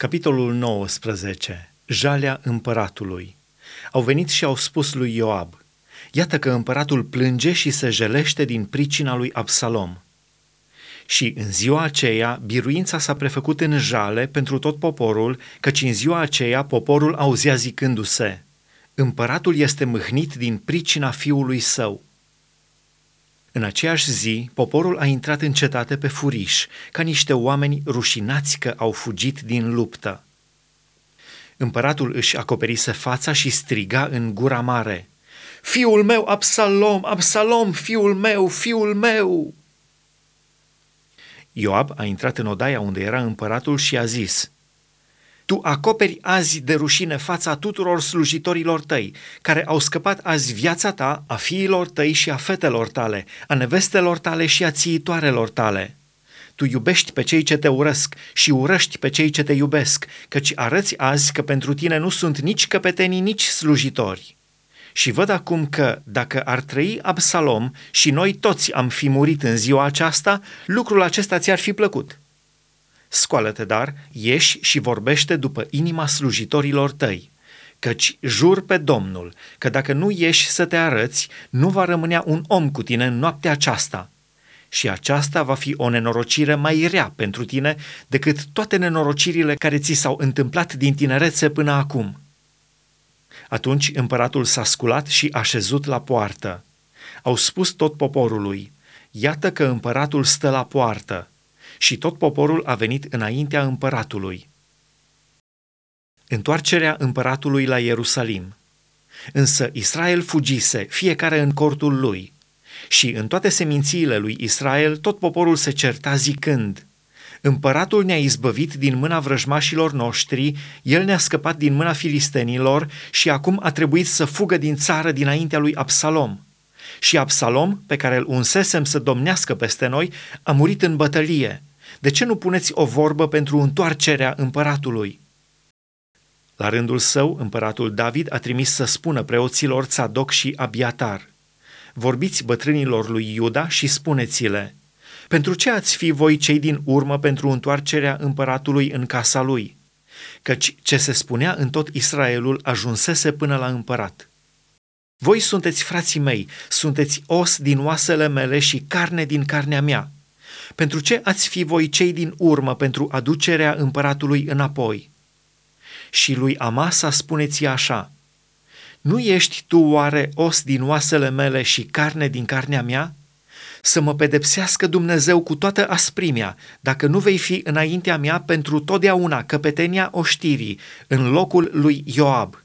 Capitolul 19. Jalea împăratului. Au venit și au spus lui Ioab, Iată că împăratul plânge și se jelește din pricina lui Absalom. Și în ziua aceea, biruința s-a prefăcut în jale pentru tot poporul, căci în ziua aceea poporul auzea zicându-se, Împăratul este mâhnit din pricina fiului său. În aceeași zi, poporul a intrat în cetate pe furiș, ca niște oameni rușinați că au fugit din luptă. Împăratul își acoperise fața și striga în gura mare, Fiul meu, Absalom, Absalom, fiul meu, fiul meu! Ioab a intrat în odaia unde era împăratul și a zis, tu acoperi azi de rușine fața tuturor slujitorilor tăi, care au scăpat azi viața ta, a fiilor tăi și a fetelor tale, a nevestelor tale și a țiitoarelor tale. Tu iubești pe cei ce te urăsc și urăști pe cei ce te iubesc, căci arăți azi că pentru tine nu sunt nici căpetenii, nici slujitori. Și văd acum că, dacă ar trăi Absalom și noi toți am fi murit în ziua aceasta, lucrul acesta ți-ar fi plăcut. Scoală-te, dar, ieși și vorbește după inima slujitorilor tăi, căci jur pe Domnul că dacă nu ieși să te arăți, nu va rămânea un om cu tine în noaptea aceasta. Și aceasta va fi o nenorocire mai rea pentru tine decât toate nenorocirile care ți s-au întâmplat din tinerețe până acum. Atunci împăratul s-a sculat și a șezut la poartă. Au spus tot poporului, iată că împăratul stă la poartă și tot poporul a venit înaintea împăratului. Întoarcerea împăratului la Ierusalim. Însă Israel fugise, fiecare în cortul lui. Și în toate semințiile lui Israel tot poporul se certa zicând, Împăratul ne-a izbăvit din mâna vrăjmașilor noștri, el ne-a scăpat din mâna filistenilor și acum a trebuit să fugă din țară dinaintea lui Absalom. Și Absalom, pe care îl unsesem să domnească peste noi, a murit în bătălie de ce nu puneți o vorbă pentru întoarcerea împăratului? La rândul său, împăratul David a trimis să spună preoților Tzadok și Abiatar, vorbiți bătrânilor lui Iuda și spuneți-le, pentru ce ați fi voi cei din urmă pentru întoarcerea împăratului în casa lui? Căci ce se spunea în tot Israelul ajunsese până la împărat. Voi sunteți frații mei, sunteți os din oasele mele și carne din carnea mea. Pentru ce ați fi voi cei din urmă pentru aducerea împăratului înapoi? Și lui Amasa spuneți așa, Nu ești tu oare os din oasele mele și carne din carnea mea? Să mă pedepsească Dumnezeu cu toată asprimea, dacă nu vei fi înaintea mea pentru totdeauna căpetenia oștirii, în locul lui Ioab.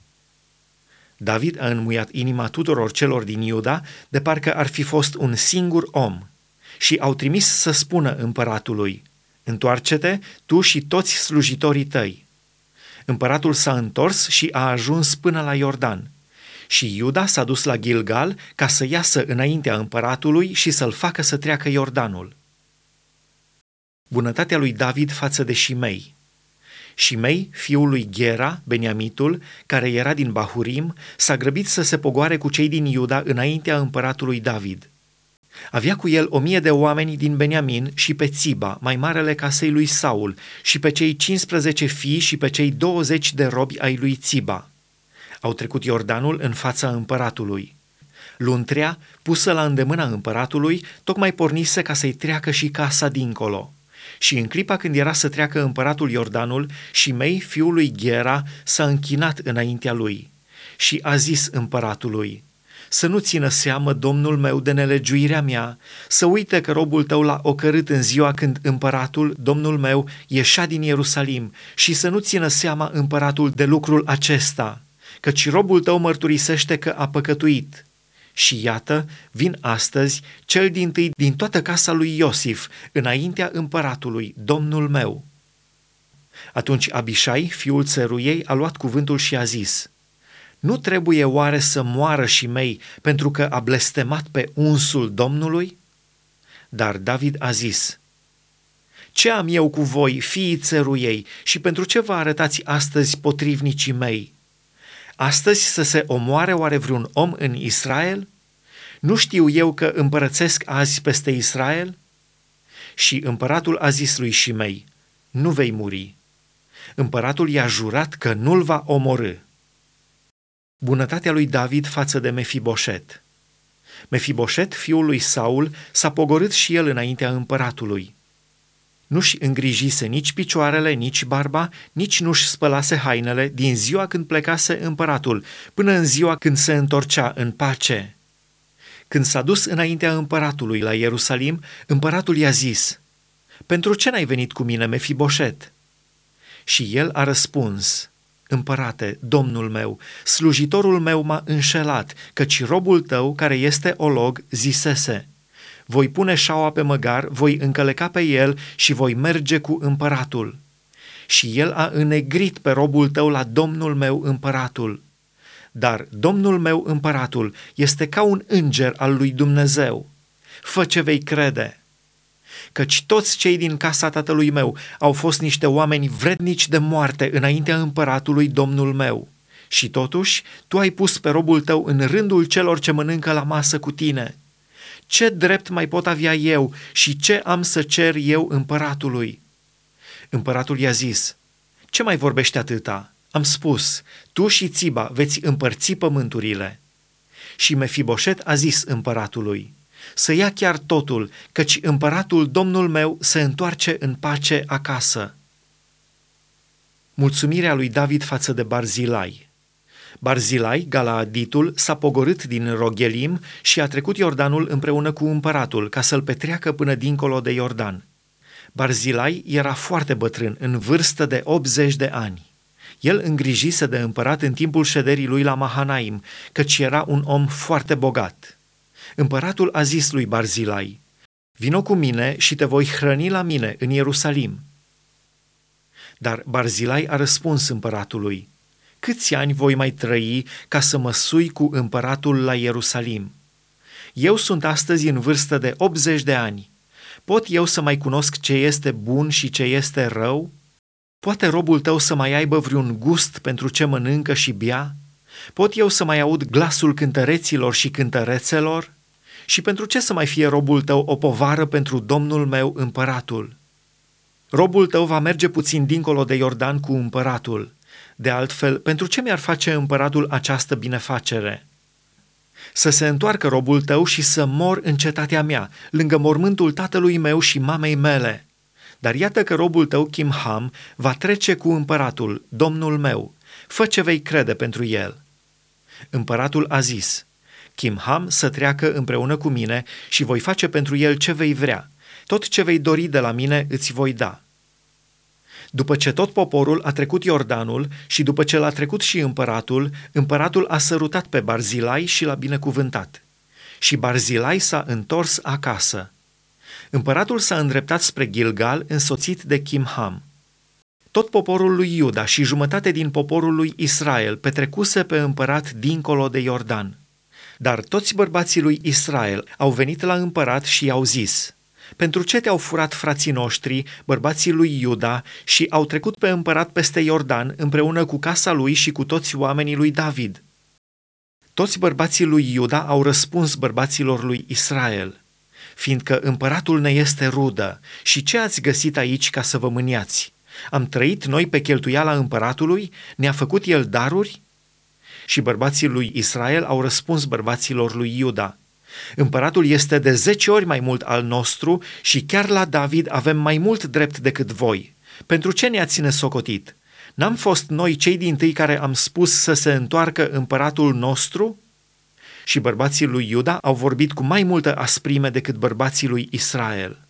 David a înmuiat inima tuturor celor din Iuda, de parcă ar fi fost un singur om – și au trimis să spună împăratului, Întoarce-te, tu și toți slujitorii tăi. Împăratul s-a întors și a ajuns până la Iordan. Și Iuda s-a dus la Gilgal ca să iasă înaintea împăratului și să-l facă să treacă Iordanul. Bunătatea lui David față de Shimei. Shimei, fiul lui Gera, Beniamitul, care era din Bahurim, s-a grăbit să se pogoare cu cei din Iuda înaintea împăratului David – avea cu el o mie de oameni din Beniamin și pe Țiba, mai marele casei lui Saul, și pe cei 15 fii și pe cei 20 de robi ai lui Țiba. Au trecut Iordanul în fața împăratului. Luntrea, pusă la îndemâna împăratului, tocmai pornise ca să-i treacă și casa dincolo. Și în clipa când era să treacă împăratul Iordanul, și mei, fiul lui Ghera, s-a închinat înaintea lui. Și a zis împăratului, să nu țină seamă Domnul meu de nelegiuirea mea, să uite că robul tău l-a ocărât în ziua când împăratul, Domnul meu, ieșea din Ierusalim și să nu țină seama împăratul de lucrul acesta, căci robul tău mărturisește că a păcătuit. Și iată, vin astăzi cel din tâi din toată casa lui Iosif, înaintea împăratului, Domnul meu. Atunci Abishai, fiul țăruiei, a luat cuvântul și a zis – nu trebuie oare să moară și mei pentru că a blestemat pe unsul Domnului? Dar David a zis, Ce am eu cu voi, fiii țăruiei, și pentru ce vă arătați astăzi potrivnicii mei? Astăzi să se omoare oare vreun om în Israel? Nu știu eu că împărățesc azi peste Israel? Și împăratul a zis lui Shimei, nu vei muri. Împăratul i-a jurat că nu-l va omorâ. Bunătatea lui David față de Mefiboset. Mefiboset, fiul lui Saul, s-a pogorât și el înaintea împăratului. Nu-și îngrijise nici picioarele, nici barba, nici nu-și spălase hainele din ziua când plecase împăratul, până în ziua când se întorcea în pace. Când s-a dus înaintea împăratului la Ierusalim, împăratul i-a zis, Pentru ce n-ai venit cu mine, Mefiboset?" Și el a răspuns, Împărate, domnul meu, slujitorul meu m-a înșelat, căci robul tău, care este olog, zisese, voi pune șaua pe măgar, voi încăleca pe el și voi merge cu împăratul. Și el a înegrit pe robul tău la domnul meu împăratul. Dar domnul meu împăratul este ca un înger al lui Dumnezeu. Fă ce vei crede, căci toți cei din casa tatălui meu au fost niște oameni vrednici de moarte înaintea împăratului domnul meu. Și totuși, tu ai pus pe robul tău în rândul celor ce mănâncă la masă cu tine. Ce drept mai pot avea eu și ce am să cer eu împăratului? Împăratul i-a zis, ce mai vorbești atâta? Am spus, tu și Țiba veți împărți pământurile. Și Mefiboset a zis împăratului, să ia chiar totul, căci împăratul domnul meu se întoarce în pace acasă. Mulțumirea lui David față de Barzilai Barzilai, Galaaditul, s-a pogorât din Roghelim și a trecut Iordanul împreună cu împăratul ca să-l petreacă până dincolo de Iordan. Barzilai era foarte bătrân, în vârstă de 80 de ani. El îngrijise de împărat în timpul șederii lui la Mahanaim, căci era un om foarte bogat. Împăratul a zis lui Barzilai, Vino cu mine și te voi hrăni la mine în Ierusalim. Dar Barzilai a răspuns împăratului, Câți ani voi mai trăi ca să mă sui cu împăratul la Ierusalim? Eu sunt astăzi în vârstă de 80 de ani. Pot eu să mai cunosc ce este bun și ce este rău? Poate robul tău să mai aibă vreun gust pentru ce mănâncă și bea? Pot eu să mai aud glasul cântăreților și cântărețelor? Și pentru ce să mai fie robul tău o povară pentru domnul meu împăratul? Robul tău va merge puțin dincolo de Iordan cu împăratul. De altfel, pentru ce mi-ar face împăratul această binefacere? Să se întoarcă robul tău și să mor în cetatea mea, lângă mormântul tatălui meu și mamei mele. Dar iată că robul tău, Kimham, va trece cu împăratul, domnul meu. Fă ce vei crede pentru el. Împăratul a zis, Kimham să treacă împreună cu mine și voi face pentru el ce vei vrea. Tot ce vei dori de la mine îți voi da. După ce tot poporul a trecut Iordanul și după ce l-a trecut și împăratul, împăratul a sărutat pe Barzilai și l-a binecuvântat. Și Barzilai s-a întors acasă. Împăratul s-a îndreptat spre Gilgal, însoțit de Kimham. Tot poporul lui Iuda și jumătate din poporul lui Israel petrecuse pe împărat dincolo de Iordan. Dar toți bărbații lui Israel au venit la împărat și i-au zis, Pentru ce te-au furat frații noștri, bărbații lui Iuda, și au trecut pe împărat peste Iordan împreună cu casa lui și cu toți oamenii lui David? Toți bărbații lui Iuda au răspuns bărbaților lui Israel, fiindcă împăratul ne este rudă și ce ați găsit aici ca să vă mâniați? Am trăit noi pe cheltuiala împăratului? Ne-a făcut el daruri? Și bărbații lui Israel au răspuns bărbaților lui Iuda. Împăratul este de zece ori mai mult al nostru și chiar la David avem mai mult drept decât voi. Pentru ce ne-ați nesocotit? N-am fost noi cei din tâi care am spus să se întoarcă împăratul nostru? Și bărbații lui Iuda au vorbit cu mai multă asprime decât bărbații lui Israel.